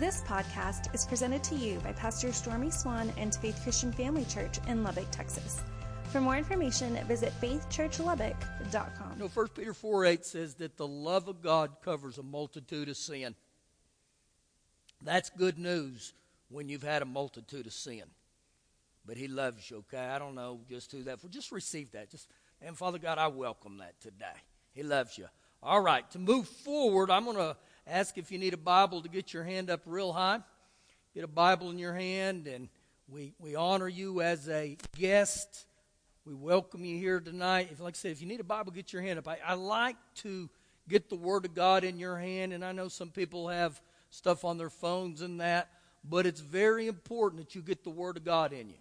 This podcast is presented to you by Pastor Stormy Swan and Faith Christian Family Church in Lubbock, Texas. For more information, visit faithchurchlubbock.com. You know, 1 Peter 4 8 says that the love of God covers a multitude of sin. That's good news when you've had a multitude of sin. But He loves you, okay? I don't know just who that for. Just receive that. Just and Father God, I welcome that today. He loves you. All right, to move forward, I'm going to ask if you need a Bible to get your hand up real high. Get a Bible in your hand, and we, we honor you as a guest. We welcome you here tonight. If, like I said, if you need a Bible, get your hand up. I, I like to get the Word of God in your hand, and I know some people have stuff on their phones and that, but it's very important that you get the Word of God in you.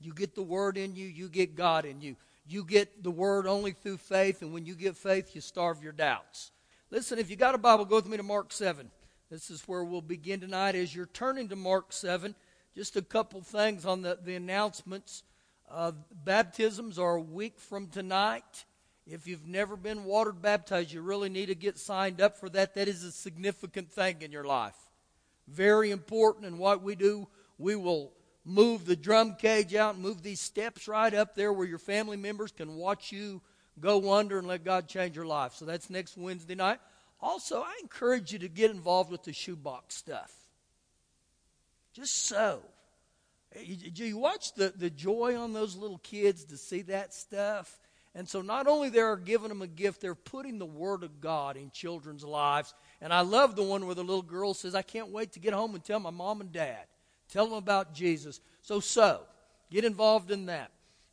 You get the Word in you, you get God in you. You get the Word only through faith, and when you get faith, you starve your doubts. Listen, if you got a Bible, go with me to Mark 7. This is where we'll begin tonight. As you're turning to Mark 7, just a couple things on the, the announcements. Uh, baptisms are a week from tonight. If you've never been watered baptized, you really need to get signed up for that. That is a significant thing in your life. Very important. And what we do, we will move the drum cage out and move these steps right up there where your family members can watch you go under and let God change your life. So that's next Wednesday night. Also, I encourage you to get involved with the shoebox stuff. Just so. Do you watch the, the joy on those little kids to see that stuff? And so not only they're giving them a gift, they're putting the Word of God in children's lives. And I love the one where the little girl says, I can't wait to get home and tell my mom and dad. Tell them about Jesus. So, so, get involved in that.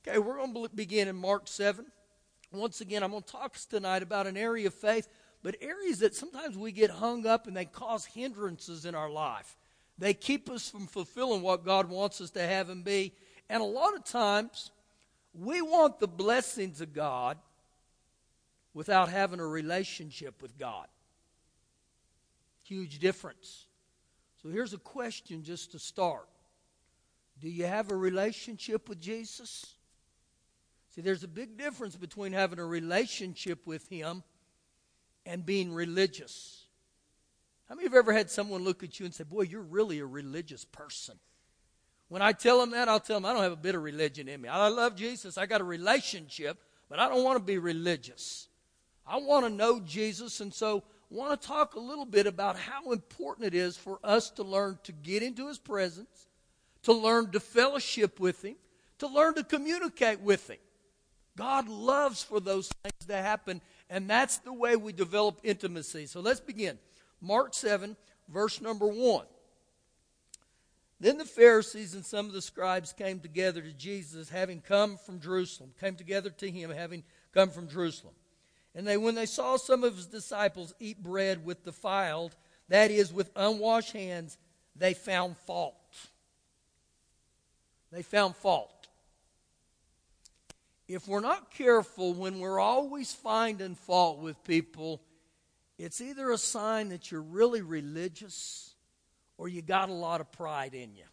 Okay, we're going to begin in Mark 7. Once again, I'm going to talk tonight about an area of faith, but areas that sometimes we get hung up and they cause hindrances in our life. They keep us from fulfilling what God wants us to have and be. And a lot of times, we want the blessings of God without having a relationship with God. Huge difference. So here's a question just to start Do you have a relationship with Jesus? See, there's a big difference between having a relationship with Him and being religious. How many of you have ever had someone look at you and say, Boy, you're really a religious person? When I tell them that, I'll tell them I don't have a bit of religion in me. I love Jesus, I got a relationship, but I don't want to be religious. I want to know Jesus, and so I want to talk a little bit about how important it is for us to learn to get into His presence, to learn to fellowship with Him, to learn to communicate with Him. God loves for those things to happen, and that's the way we develop intimacy. So let's begin. Mark 7, verse number 1. Then the Pharisees and some of the scribes came together to Jesus, having come from Jerusalem, came together to him, having come from Jerusalem. And they, when they saw some of his disciples eat bread with defiled, that is, with unwashed hands, they found fault. They found fault if we're not careful, when we're always finding fault with people, it's either a sign that you're really religious or you got a lot of pride in you.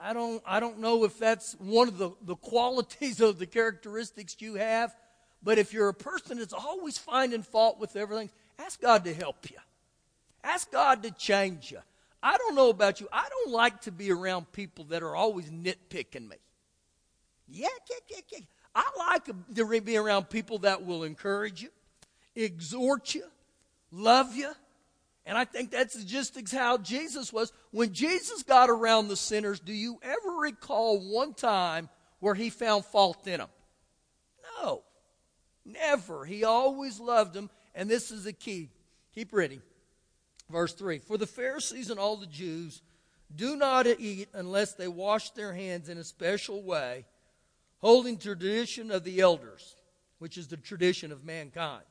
I don't, I don't know if that's one of the, the qualities of the characteristics you have, but if you're a person that's always finding fault with everything, ask God to help you. Ask God to change you. I don't know about you. I don't like to be around people that are always nitpicking me. Yeah, yeah, yeah, yeah. I like to be around people that will encourage you, exhort you, love you. And I think that's just how Jesus was. When Jesus got around the sinners, do you ever recall one time where he found fault in them? No, never. He always loved them. And this is the key. Keep reading. Verse 3 For the Pharisees and all the Jews do not eat unless they wash their hands in a special way holding tradition of the elders, which is the tradition of mankind.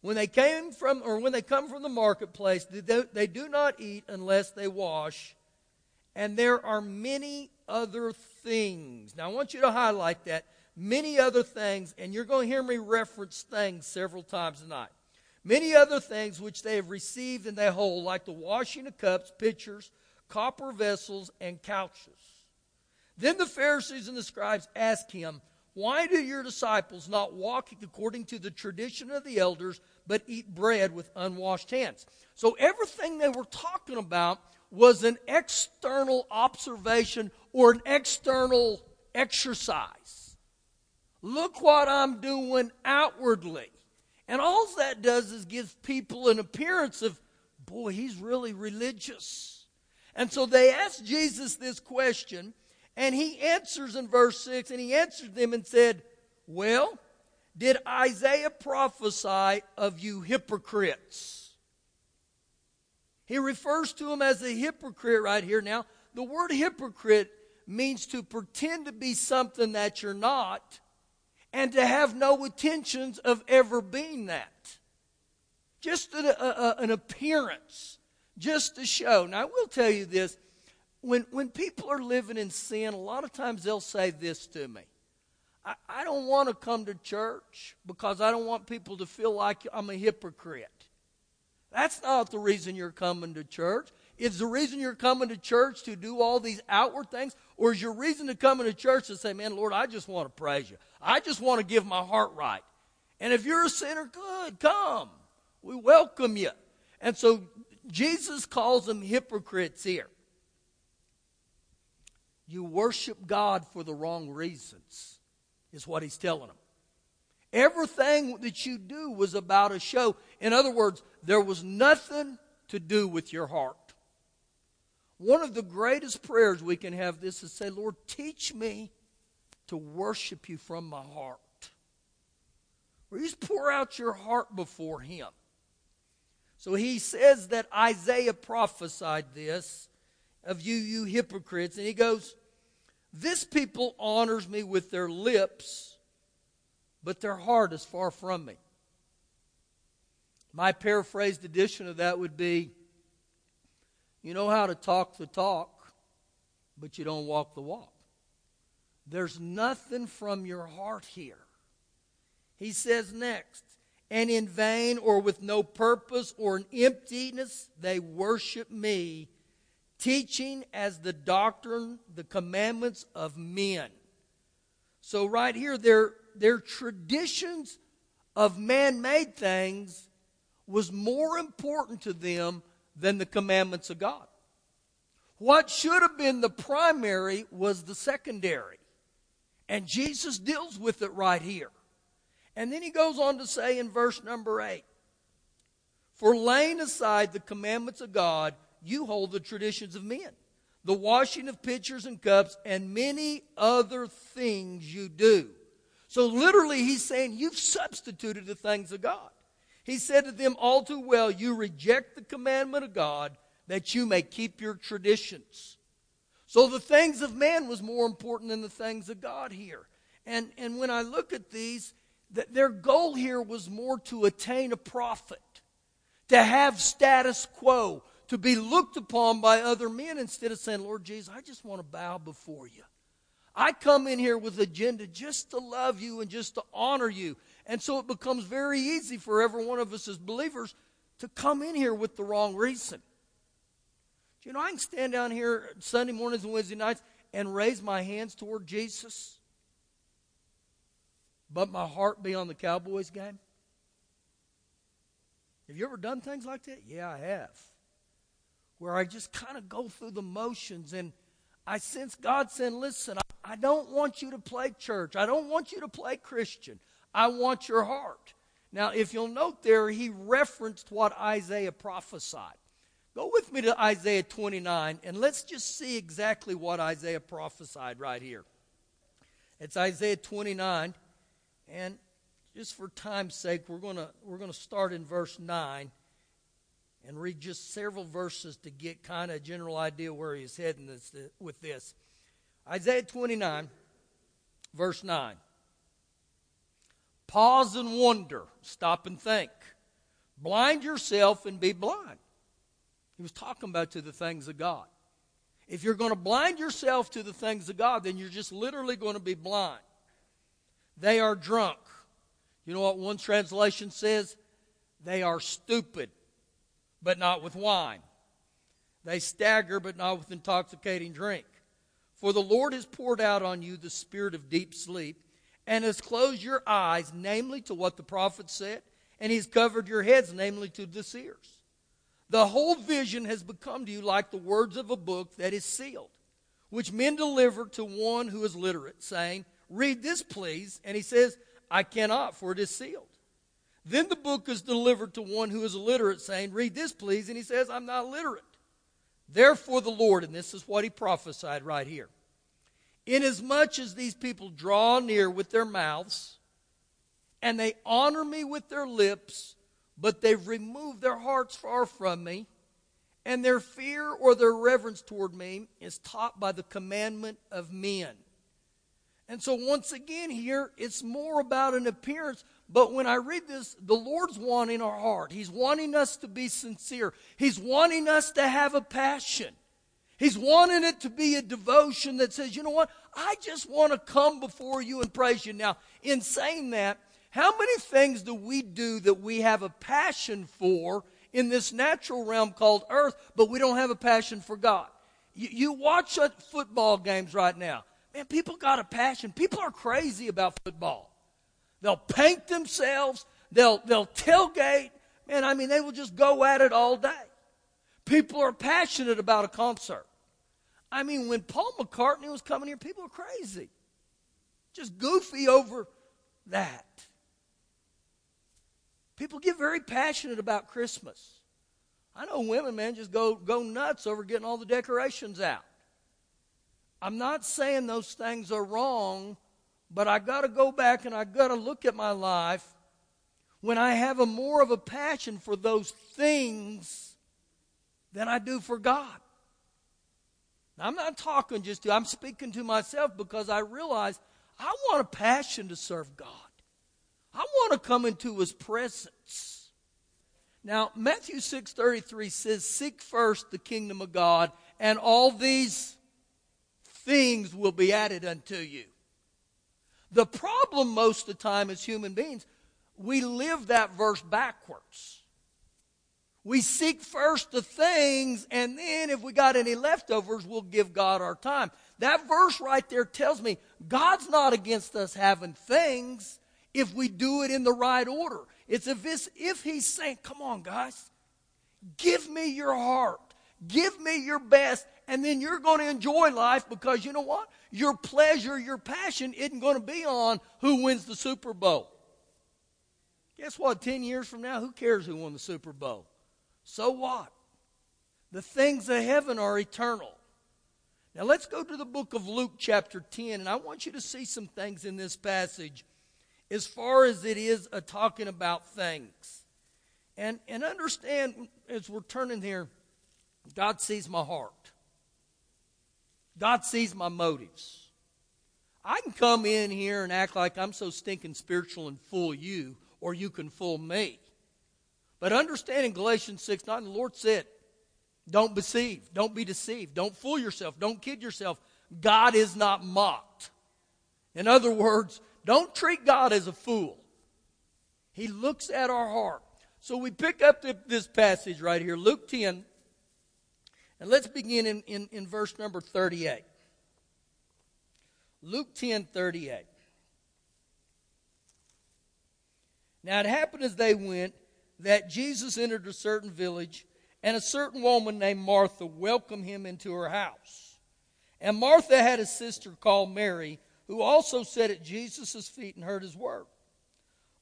When they came from, or when they come from the marketplace, they do not eat unless they wash. And there are many other things. Now, I want you to highlight that. Many other things, and you're going to hear me reference things several times tonight. Many other things which they have received and they hold, like the washing of cups, pitchers, copper vessels, and couches. Then the Pharisees and the scribes asked him, Why do your disciples not walk according to the tradition of the elders, but eat bread with unwashed hands. So everything they were talking about was an external observation or an external exercise. Look what I'm doing outwardly. And all that does is give people an appearance of, boy, he's really religious. And so they asked Jesus this question, and he answers in verse 6, and he answered them and said, Well, did Isaiah prophesy of you hypocrites? He refers to him as a hypocrite right here. Now, the word hypocrite means to pretend to be something that you're not and to have no intentions of ever being that. Just a, a, an appearance, just to show. Now, I will tell you this when, when people are living in sin, a lot of times they'll say this to me I, I don't want to come to church because I don't want people to feel like I'm a hypocrite. That's not the reason you're coming to church. Is the reason you're coming to church to do all these outward things? Or is your reason to come into church to say, man, Lord, I just want to praise you. I just want to give my heart right. And if you're a sinner, good, come. We welcome you. And so Jesus calls them hypocrites here. You worship God for the wrong reasons, is what he's telling them. Everything that you do was about a show. In other words, there was nothing to do with your heart. One of the greatest prayers we can have this is say, Lord, teach me to worship you from my heart. You just pour out your heart before him. So he says that Isaiah prophesied this of you, you hypocrites. And he goes, This people honors me with their lips, but their heart is far from me. My paraphrased edition of that would be you know how to talk the talk, but you don't walk the walk. There's nothing from your heart here. He says next, and in vain or with no purpose or an emptiness, they worship me, teaching as the doctrine the commandments of men. So, right here, their, their traditions of man made things was more important to them than the commandments of God. What should have been the primary was the secondary. And Jesus deals with it right here. And then he goes on to say in verse number 8 For laying aside the commandments of God, you hold the traditions of men, the washing of pitchers and cups, and many other things you do. So literally, he's saying you've substituted the things of God. He said to them, All too well, you reject the commandment of God that you may keep your traditions. So the things of man was more important than the things of God here. And, and when I look at these, that their goal here was more to attain a profit, to have status quo, to be looked upon by other men instead of saying, Lord Jesus, I just want to bow before you. I come in here with agenda just to love you and just to honor you. And so it becomes very easy for every one of us as believers to come in here with the wrong reason. Do you know, I can stand down here Sunday mornings and Wednesday nights and raise my hands toward Jesus, but my heart be on the Cowboys game. Have you ever done things like that? Yeah, I have. Where I just kind of go through the motions and I sense God saying, Listen, I, don't want you to play church. I don't want you to play Christian. I want your heart. Now, if you'll note there, he referenced what Isaiah prophesied. Go with me to Isaiah 29, and let's just see exactly what Isaiah prophesied right here. It's Isaiah 29, and just for time's sake, we're going to we're going to start in verse 9 and read just several verses to get kind of a general idea where he's heading this, with this. Isaiah 29, verse 9. Pause and wonder. Stop and think. Blind yourself and be blind. He was talking about to the things of God. If you're going to blind yourself to the things of God, then you're just literally going to be blind. They are drunk. You know what one translation says? They are stupid, but not with wine. They stagger, but not with intoxicating drink. For the Lord has poured out on you the spirit of deep sleep and has closed your eyes, namely to what the prophet said, and he's covered your heads, namely to the seers. The whole vision has become to you like the words of a book that is sealed, which men deliver to one who is literate, saying, Read this, please. And he says, I cannot, for it is sealed. Then the book is delivered to one who is illiterate, saying, Read this, please. And he says, I'm not literate. Therefore, the Lord, and this is what he prophesied right here, inasmuch as these people draw near with their mouths, and they honor me with their lips, but they've removed their hearts far from me, and their fear or their reverence toward me is taught by the commandment of men. And so, once again, here it's more about an appearance. But when I read this, the Lord's wanting our heart. He's wanting us to be sincere. He's wanting us to have a passion. He's wanting it to be a devotion that says, you know what? I just want to come before you and praise you. Now, in saying that, how many things do we do that we have a passion for in this natural realm called earth, but we don't have a passion for God? You, you watch football games right now. Man, people got a passion. People are crazy about football. They'll paint themselves. They'll, they'll tailgate. Man, I mean, they will just go at it all day. People are passionate about a concert. I mean, when Paul McCartney was coming here, people were crazy. Just goofy over that. People get very passionate about Christmas. I know women, man, just go, go nuts over getting all the decorations out. I'm not saying those things are wrong, but I got to go back and I got to look at my life when I have a more of a passion for those things than I do for God. Now, I'm not talking just to, I'm speaking to myself because I realize I want a passion to serve God. I want to come into his presence. Now, Matthew 6:33 says, "Seek first the kingdom of God, and all these things will be added unto you." The problem most of the time as human beings, we live that verse backwards. We seek first the things, and then if we got any leftovers, we'll give God our time. That verse right there tells me God's not against us having things if we do it in the right order. It's if, it's, if He's saying, Come on, guys, give me your heart, give me your best, and then you're going to enjoy life because you know what? Your pleasure, your passion isn't going to be on who wins the Super Bowl. Guess what? 10 years from now, who cares who won the Super Bowl? So what? The things of heaven are eternal. Now let's go to the book of Luke, chapter 10, and I want you to see some things in this passage as far as it is a talking about things. And, and understand, as we're turning here, God sees my heart. God sees my motives. I can come in here and act like I'm so stinking spiritual and fool you, or you can fool me. But understanding Galatians 6 9, the Lord said, Don't deceive, don't be deceived, don't fool yourself, don't kid yourself. God is not mocked. In other words, don't treat God as a fool. He looks at our heart. So we pick up the, this passage right here, Luke 10, and let's begin in, in, in verse number 38. Luke 10 38. Now it happened as they went that Jesus entered a certain village, and a certain woman named Martha welcomed him into her house. And Martha had a sister called Mary, who also sat at Jesus' feet and heard his word.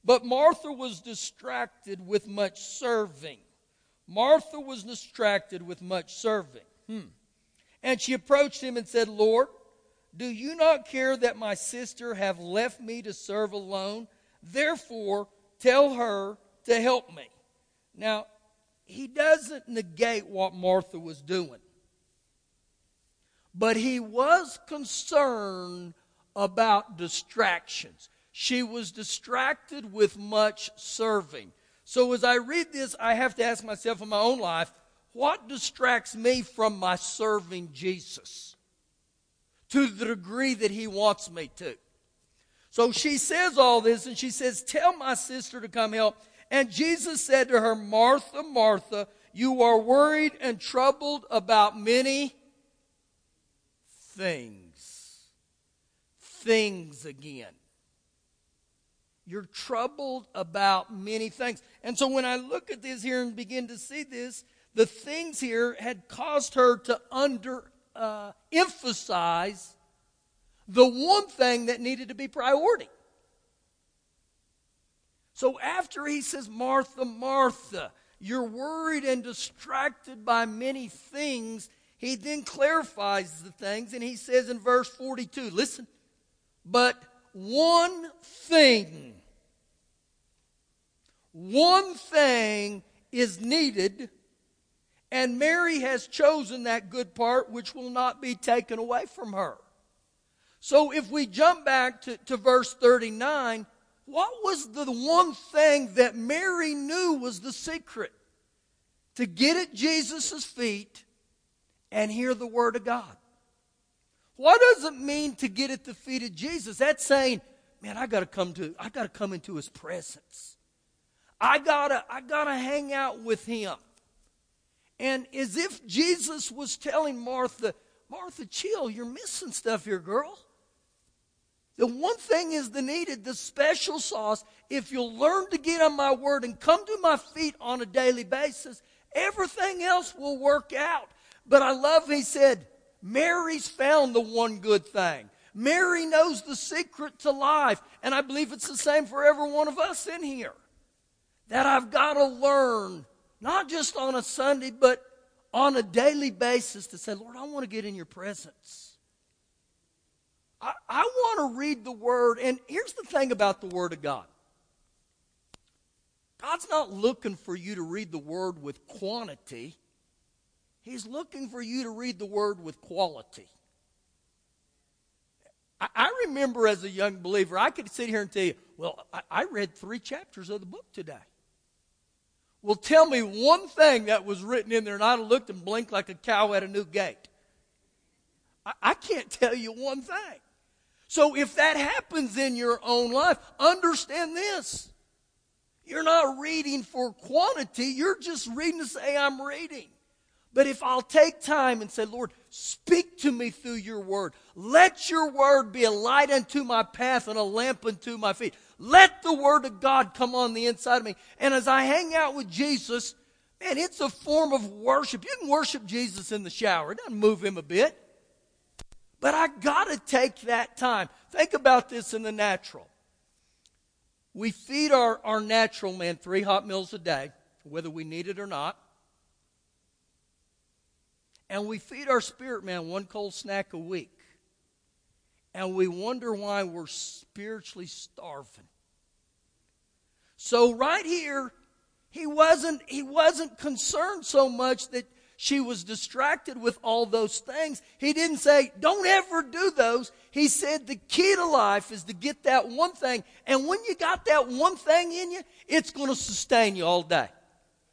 But Martha was distracted with much serving. Martha was distracted with much serving. Hmm. And she approached him and said, Lord, do you not care that my sister have left me to serve alone? Therefore, tell her to help me. Now, he doesn't negate what Martha was doing. But he was concerned about distractions. She was distracted with much serving. So as I read this, I have to ask myself in my own life, what distracts me from my serving Jesus to the degree that he wants me to? So she says all this and she says, Tell my sister to come help. And Jesus said to her, Martha, Martha, you are worried and troubled about many things. Things again. You're troubled about many things. And so when I look at this here and begin to see this, the things here had caused her to under uh, emphasize the one thing that needed to be priority. So after he says, Martha, Martha, you're worried and distracted by many things, he then clarifies the things and he says in verse 42, listen, but one thing, one thing is needed, and Mary has chosen that good part which will not be taken away from her. So if we jump back to, to verse 39, what was the one thing that Mary knew was the secret? To get at Jesus' feet and hear the Word of God. What does it mean to get at the feet of Jesus? That's saying, man, I gotta come to, I gotta come into his presence. I gotta, I gotta hang out with him. And as if Jesus was telling Martha, Martha, chill, you're missing stuff here, girl. The one thing is the needed, the special sauce. If you'll learn to get on my word and come to my feet on a daily basis, everything else will work out. But I love, he said, Mary's found the one good thing. Mary knows the secret to life. And I believe it's the same for every one of us in here. That I've got to learn, not just on a Sunday, but on a daily basis to say, Lord, I want to get in your presence. I, I want to read the Word. And here's the thing about the Word of God God's not looking for you to read the Word with quantity, He's looking for you to read the Word with quality. I, I remember as a young believer, I could sit here and tell you, well, I, I read three chapters of the book today. Well, tell me one thing that was written in there, and I'd have looked and blinked like a cow at a new gate. I, I can't tell you one thing. So if that happens in your own life, understand this. You're not reading for quantity, you're just reading to say, I'm reading. But if I'll take time and say, Lord, speak to me through your word. Let your word be a light unto my path and a lamp unto my feet. Let the word of God come on the inside of me. And as I hang out with Jesus, man, it's a form of worship. You can worship Jesus in the shower. It doesn't move him a bit. But I got to take that time. Think about this in the natural. We feed our, our natural man three hot meals a day, whether we need it or not. And we feed our spirit man one cold snack a week. And we wonder why we're spiritually starving. So right here, he wasn't, he wasn't concerned so much that she was distracted with all those things. He didn't say, don't ever do those. He said the key to life is to get that one thing. And when you got that one thing in you, it's going to sustain you all day.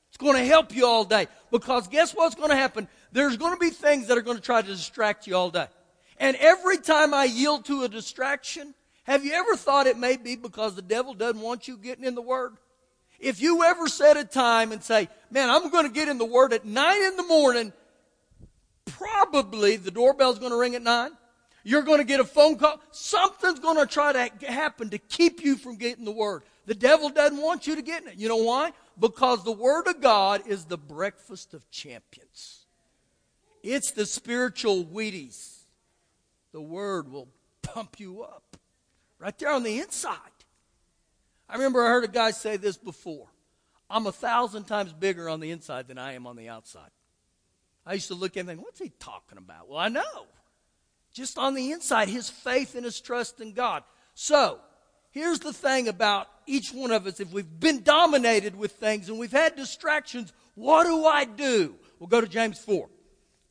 It's going to help you all day. Because guess what's going to happen? There's going to be things that are going to try to distract you all day. And every time I yield to a distraction, have you ever thought it may be because the devil doesn't want you getting in the Word? If you ever set a time and say, man, I'm going to get in the Word at 9 in the morning, probably the doorbell's going to ring at 9. You're going to get a phone call. Something's going to try to happen to keep you from getting the Word. The devil doesn't want you to get in it. You know why? Because the Word of God is the breakfast of champions. It's the spiritual Wheaties. The Word will pump you up right there on the inside. I remember I heard a guy say this before I'm a thousand times bigger on the inside than I am on the outside. I used to look at him and think, what's he talking about? Well, I know. Just on the inside, his faith and his trust in God. So, here's the thing about each one of us. If we've been dominated with things and we've had distractions, what do I do? We'll go to James 4.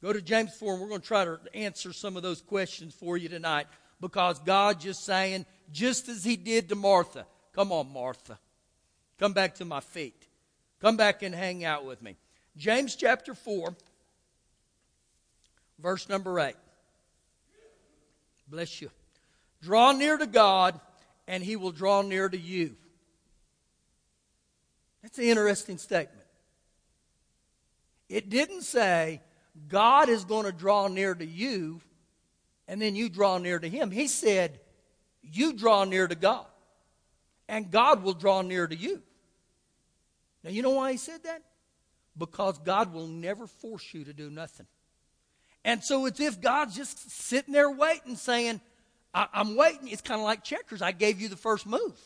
Go to James 4, and we're going to try to answer some of those questions for you tonight because God just saying, just as He did to Martha, Come on, Martha. Come back to my feet. Come back and hang out with me. James chapter 4, verse number 8. Bless you. Draw near to God, and he will draw near to you. That's an interesting statement. It didn't say God is going to draw near to you, and then you draw near to him. He said, You draw near to God and God will draw near to you. Now, you know why he said that? Because God will never force you to do nothing. And so it's if God's just sitting there waiting, saying, I- am waiting. It's kind of like checkers. I gave you the first move.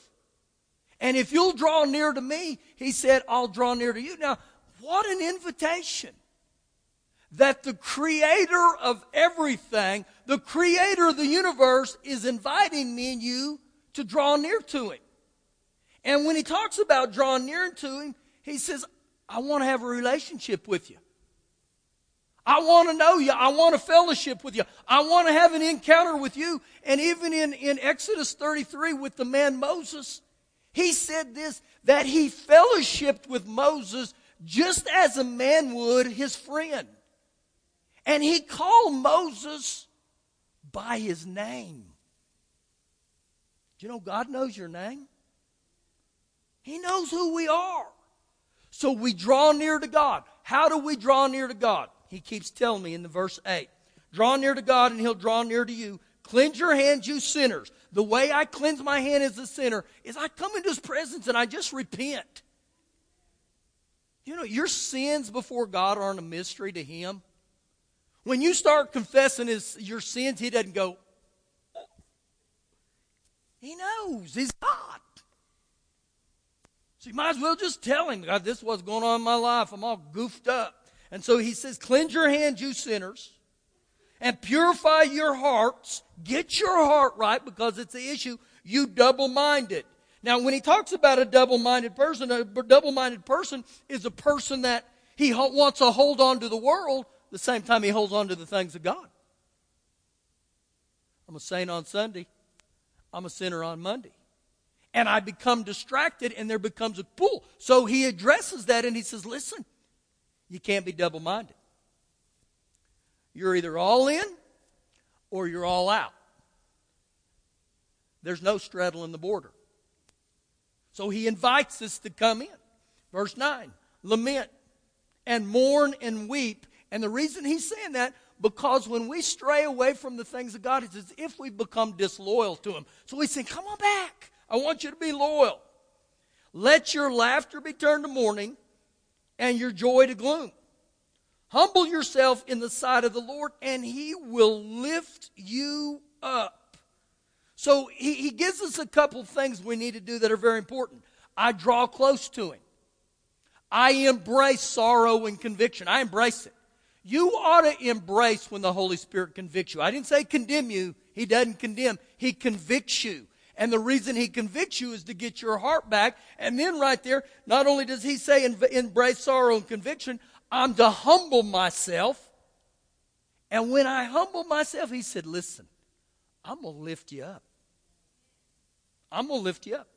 And if you'll draw near to me, he said, I'll draw near to you. Now, what an invitation that the creator of everything, the creator of the universe, is inviting me and you to draw near to him. And when he talks about drawing near to him, he says, I want to have a relationship with you. I want to know you. I want a fellowship with you. I want to have an encounter with you. And even in, in Exodus 33 with the man Moses, he said this that he fellowshipped with Moses just as a man would his friend. And he called Moses by his name. Do you know God knows your name? He knows who we are. So we draw near to God. How do we draw near to God? He keeps telling me in the verse 8. Draw near to God and he'll draw near to you. Cleanse your hands, you sinners. The way I cleanse my hand as a sinner is I come into his presence and I just repent. You know, your sins before God aren't a mystery to him. When you start confessing his, your sins, he doesn't go, he knows. He's God. So you might as well just tell him, God, this is what's going on in my life. I'm all goofed up. And so he says, Cleanse your hands, you sinners, and purify your hearts. Get your heart right because it's the issue. You double minded. Now, when he talks about a double minded person, a double minded person is a person that he wants to hold on to the world the same time he holds on to the things of God. I'm a saint on Sunday, I'm a sinner on Monday. And I become distracted, and there becomes a pull. So he addresses that and he says, Listen, you can't be double minded. You're either all in or you're all out. There's no straddling the border. So he invites us to come in. Verse 9 lament and mourn and weep. And the reason he's saying that, because when we stray away from the things of God, it's as if we become disloyal to him. So he's saying, Come on back. I want you to be loyal. Let your laughter be turned to mourning and your joy to gloom. Humble yourself in the sight of the Lord, and He will lift you up. So he, he gives us a couple things we need to do that are very important. I draw close to Him. I embrace sorrow and conviction. I embrace it. You ought to embrace when the Holy Spirit convicts you. I didn't say condemn you. He doesn't condemn. He convicts you. And the reason he convicts you is to get your heart back. And then right there, not only does he say embrace sorrow and conviction, I'm to humble myself. And when I humble myself, he said, listen, I'm going to lift you up. I'm going to lift you up.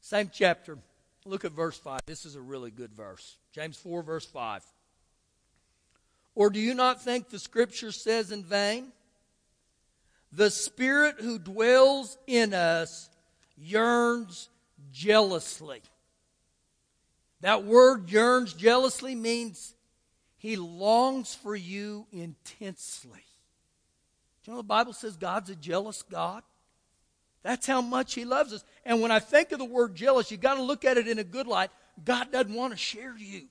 Same chapter. Look at verse 5. This is a really good verse. James 4, verse 5. Or do you not think the scripture says in vain? The Spirit who dwells in us yearns jealously. That word yearns jealously means he longs for you intensely. Do you know the Bible says God's a jealous God? That's how much he loves us. And when I think of the word jealous, you got to look at it in a good light. God doesn't want to share you.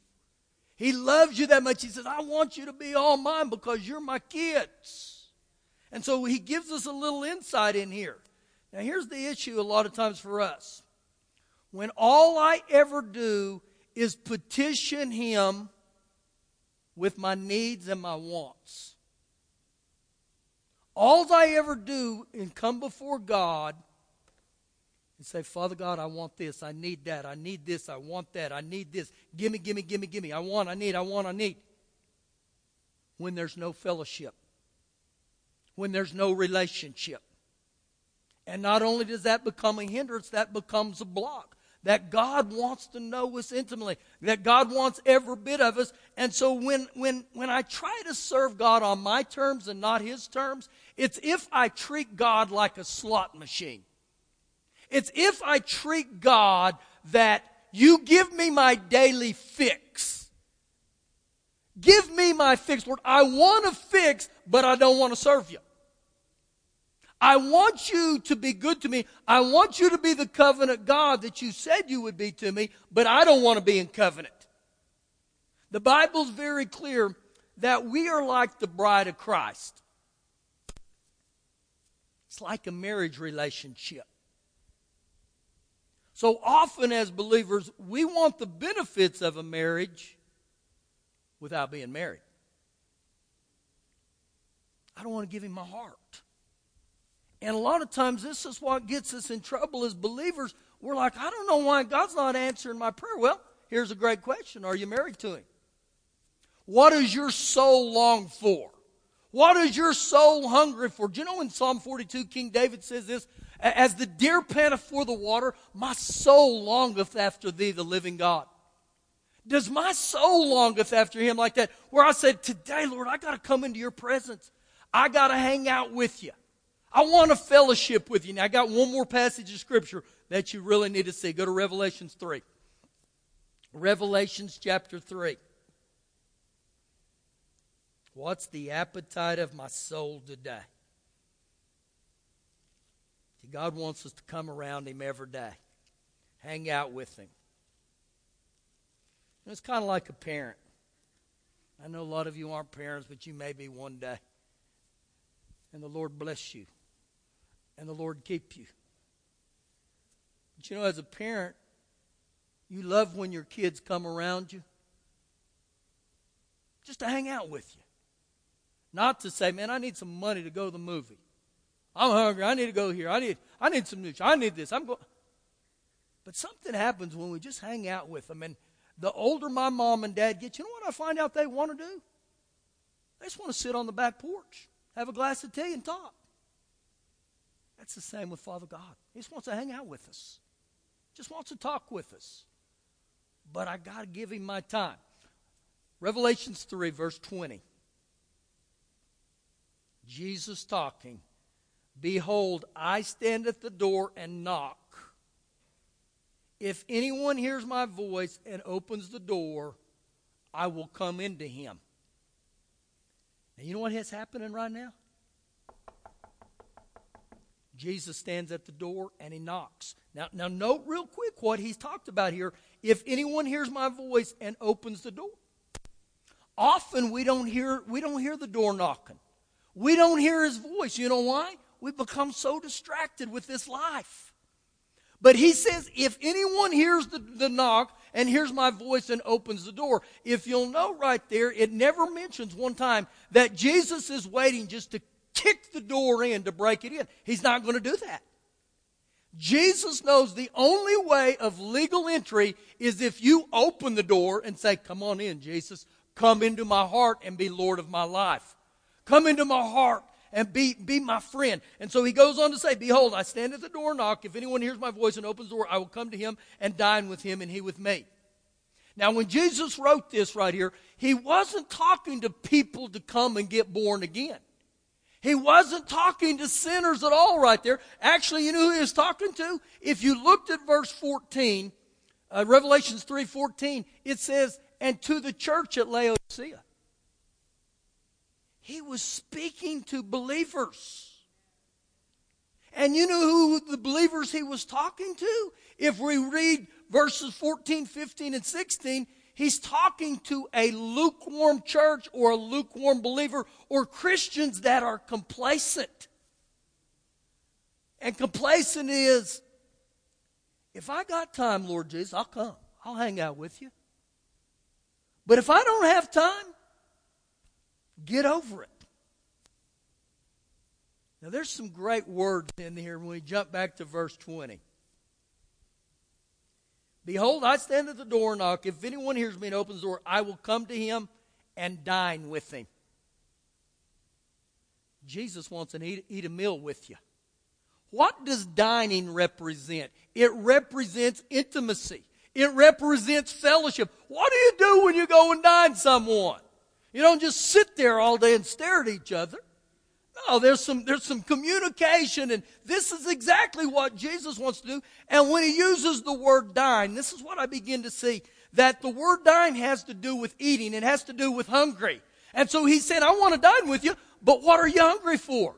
He loves you that much. He says, I want you to be all mine because you're my kids. And so he gives us a little insight in here. Now, here's the issue a lot of times for us. When all I ever do is petition him with my needs and my wants, all I ever do and come before God and say, Father God, I want this, I need that, I need this, I want that, I need this. Give me, give me, give me, give me. I want, I need, I want, I need. When there's no fellowship when there's no relationship. And not only does that become a hindrance, that becomes a block. That God wants to know us intimately. That God wants every bit of us. And so when, when, when I try to serve God on my terms and not His terms, it's if I treat God like a slot machine. It's if I treat God that you give me my daily fix. Give me my fix, Lord. I want to fix, but I don't want to serve you. I want you to be good to me. I want you to be the covenant God that you said you would be to me, but I don't want to be in covenant. The Bible's very clear that we are like the bride of Christ. It's like a marriage relationship. So often, as believers, we want the benefits of a marriage without being married. I don't want to give him my heart. And a lot of times, this is what gets us in trouble as believers. We're like, I don't know why God's not answering my prayer. Well, here's a great question Are you married to him? What does your soul long for? What is your soul hungry for? Do you know in Psalm 42, King David says this? As the deer panteth for the water, my soul longeth after thee, the living God. Does my soul longeth after him like that? Where I said, Today, Lord, I got to come into your presence. I got to hang out with you. I want a fellowship with you. Now, I got one more passage of scripture that you really need to see. Go to Revelations 3. Revelations chapter 3. What's the appetite of my soul today? God wants us to come around Him every day, hang out with Him. And it's kind of like a parent. I know a lot of you aren't parents, but you may be one day. And the Lord bless you, and the Lord keep you. But you know, as a parent, you love when your kids come around you just to hang out with you. Not to say, man, I need some money to go to the movie. I'm hungry. I need to go here. I need, I need some nutrition. I need this. I'm going. But something happens when we just hang out with them. And the older my mom and dad get, you know what I find out they want to do? They just want to sit on the back porch, have a glass of tea, and talk. That's the same with Father God. He just wants to hang out with us, just wants to talk with us. But I got to give him my time. Revelations 3, verse 20. Jesus talking. Behold, I stand at the door and knock. If anyone hears my voice and opens the door, I will come into him. Now, you know what is happening right now? Jesus stands at the door and he knocks. Now, now note real quick what he's talked about here. If anyone hears my voice and opens the door. Often we don't hear we don't hear the door knocking. We don't hear his voice. You know why? We become so distracted with this life. But he says, if anyone hears the, the knock and hears my voice and opens the door, if you'll know right there, it never mentions one time that Jesus is waiting just to kick the door in to break it in. He's not going to do that. Jesus knows the only way of legal entry is if you open the door and say, Come on in, Jesus. Come into my heart and be Lord of my life. Come into my heart and be, be my friend. And so he goes on to say, Behold, I stand at the door and knock. If anyone hears my voice and opens the door, I will come to him and dine with him and he with me. Now, when Jesus wrote this right here, he wasn't talking to people to come and get born again. He wasn't talking to sinners at all right there. Actually, you know who he was talking to? If you looked at verse 14, uh, Revelations 3.14, it says, and to the church at Laodicea. He was speaking to believers. And you know who the believers he was talking to? If we read verses 14, 15, and 16, he's talking to a lukewarm church or a lukewarm believer or Christians that are complacent. And complacent is, if I got time, Lord Jesus, I'll come. I'll hang out with you. But if I don't have time, Get over it. Now, there's some great words in here when we jump back to verse 20. Behold, I stand at the door and knock. If anyone hears me and opens the door, I will come to him and dine with him. Jesus wants to eat, eat a meal with you. What does dining represent? It represents intimacy. It represents fellowship. What do you do when you go and dine someone? You don't just sit there all day and stare at each other. No, there's some, there's some communication, and this is exactly what Jesus wants to do. And when he uses the word dine, this is what I begin to see that the word dine has to do with eating, it has to do with hungry. And so he said, I want to dine with you, but what are you hungry for?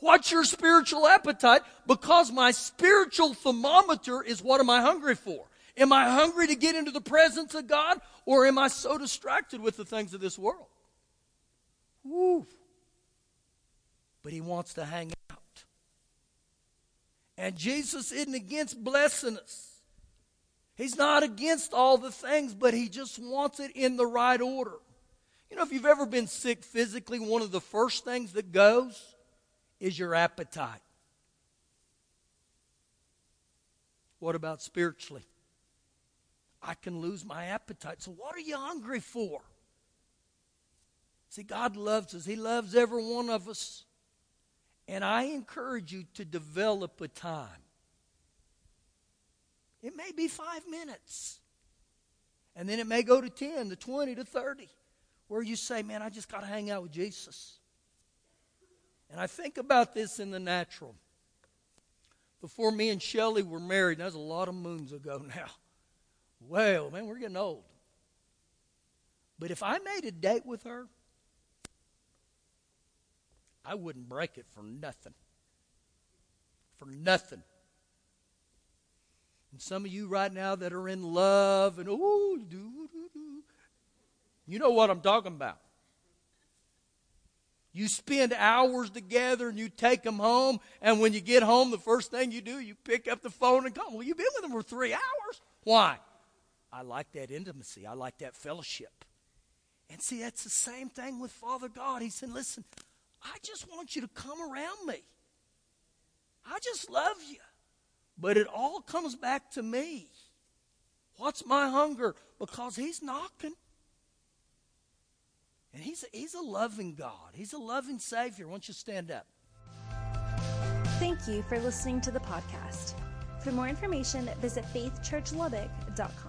What's your spiritual appetite? Because my spiritual thermometer is what am I hungry for? Am I hungry to get into the presence of God or am I so distracted with the things of this world? Woo. But he wants to hang out. And Jesus isn't against blessing us. He's not against all the things, but he just wants it in the right order. You know, if you've ever been sick physically, one of the first things that goes is your appetite. What about spiritually? I can lose my appetite. So, what are you hungry for? See, God loves us, He loves every one of us. And I encourage you to develop a time. It may be five minutes. And then it may go to 10, to 20, to 30, where you say, Man, I just got to hang out with Jesus. And I think about this in the natural. Before me and Shelley were married, that was a lot of moons ago now. Well, man, we're getting old. But if I made a date with her, I wouldn't break it for nothing. For nothing. And some of you right now that are in love and oh, you know what I'm talking about. You spend hours together and you take them home, and when you get home, the first thing you do, you pick up the phone and call. Well, you've been with them for three hours. Why? I like that intimacy. I like that fellowship. And see, that's the same thing with Father God. He said, Listen, I just want you to come around me. I just love you. But it all comes back to me. What's my hunger? Because He's knocking. And He's a, he's a loving God, He's a loving Savior. Why don't you stand up? Thank you for listening to the podcast. For more information, visit faithchurchlubbock.com.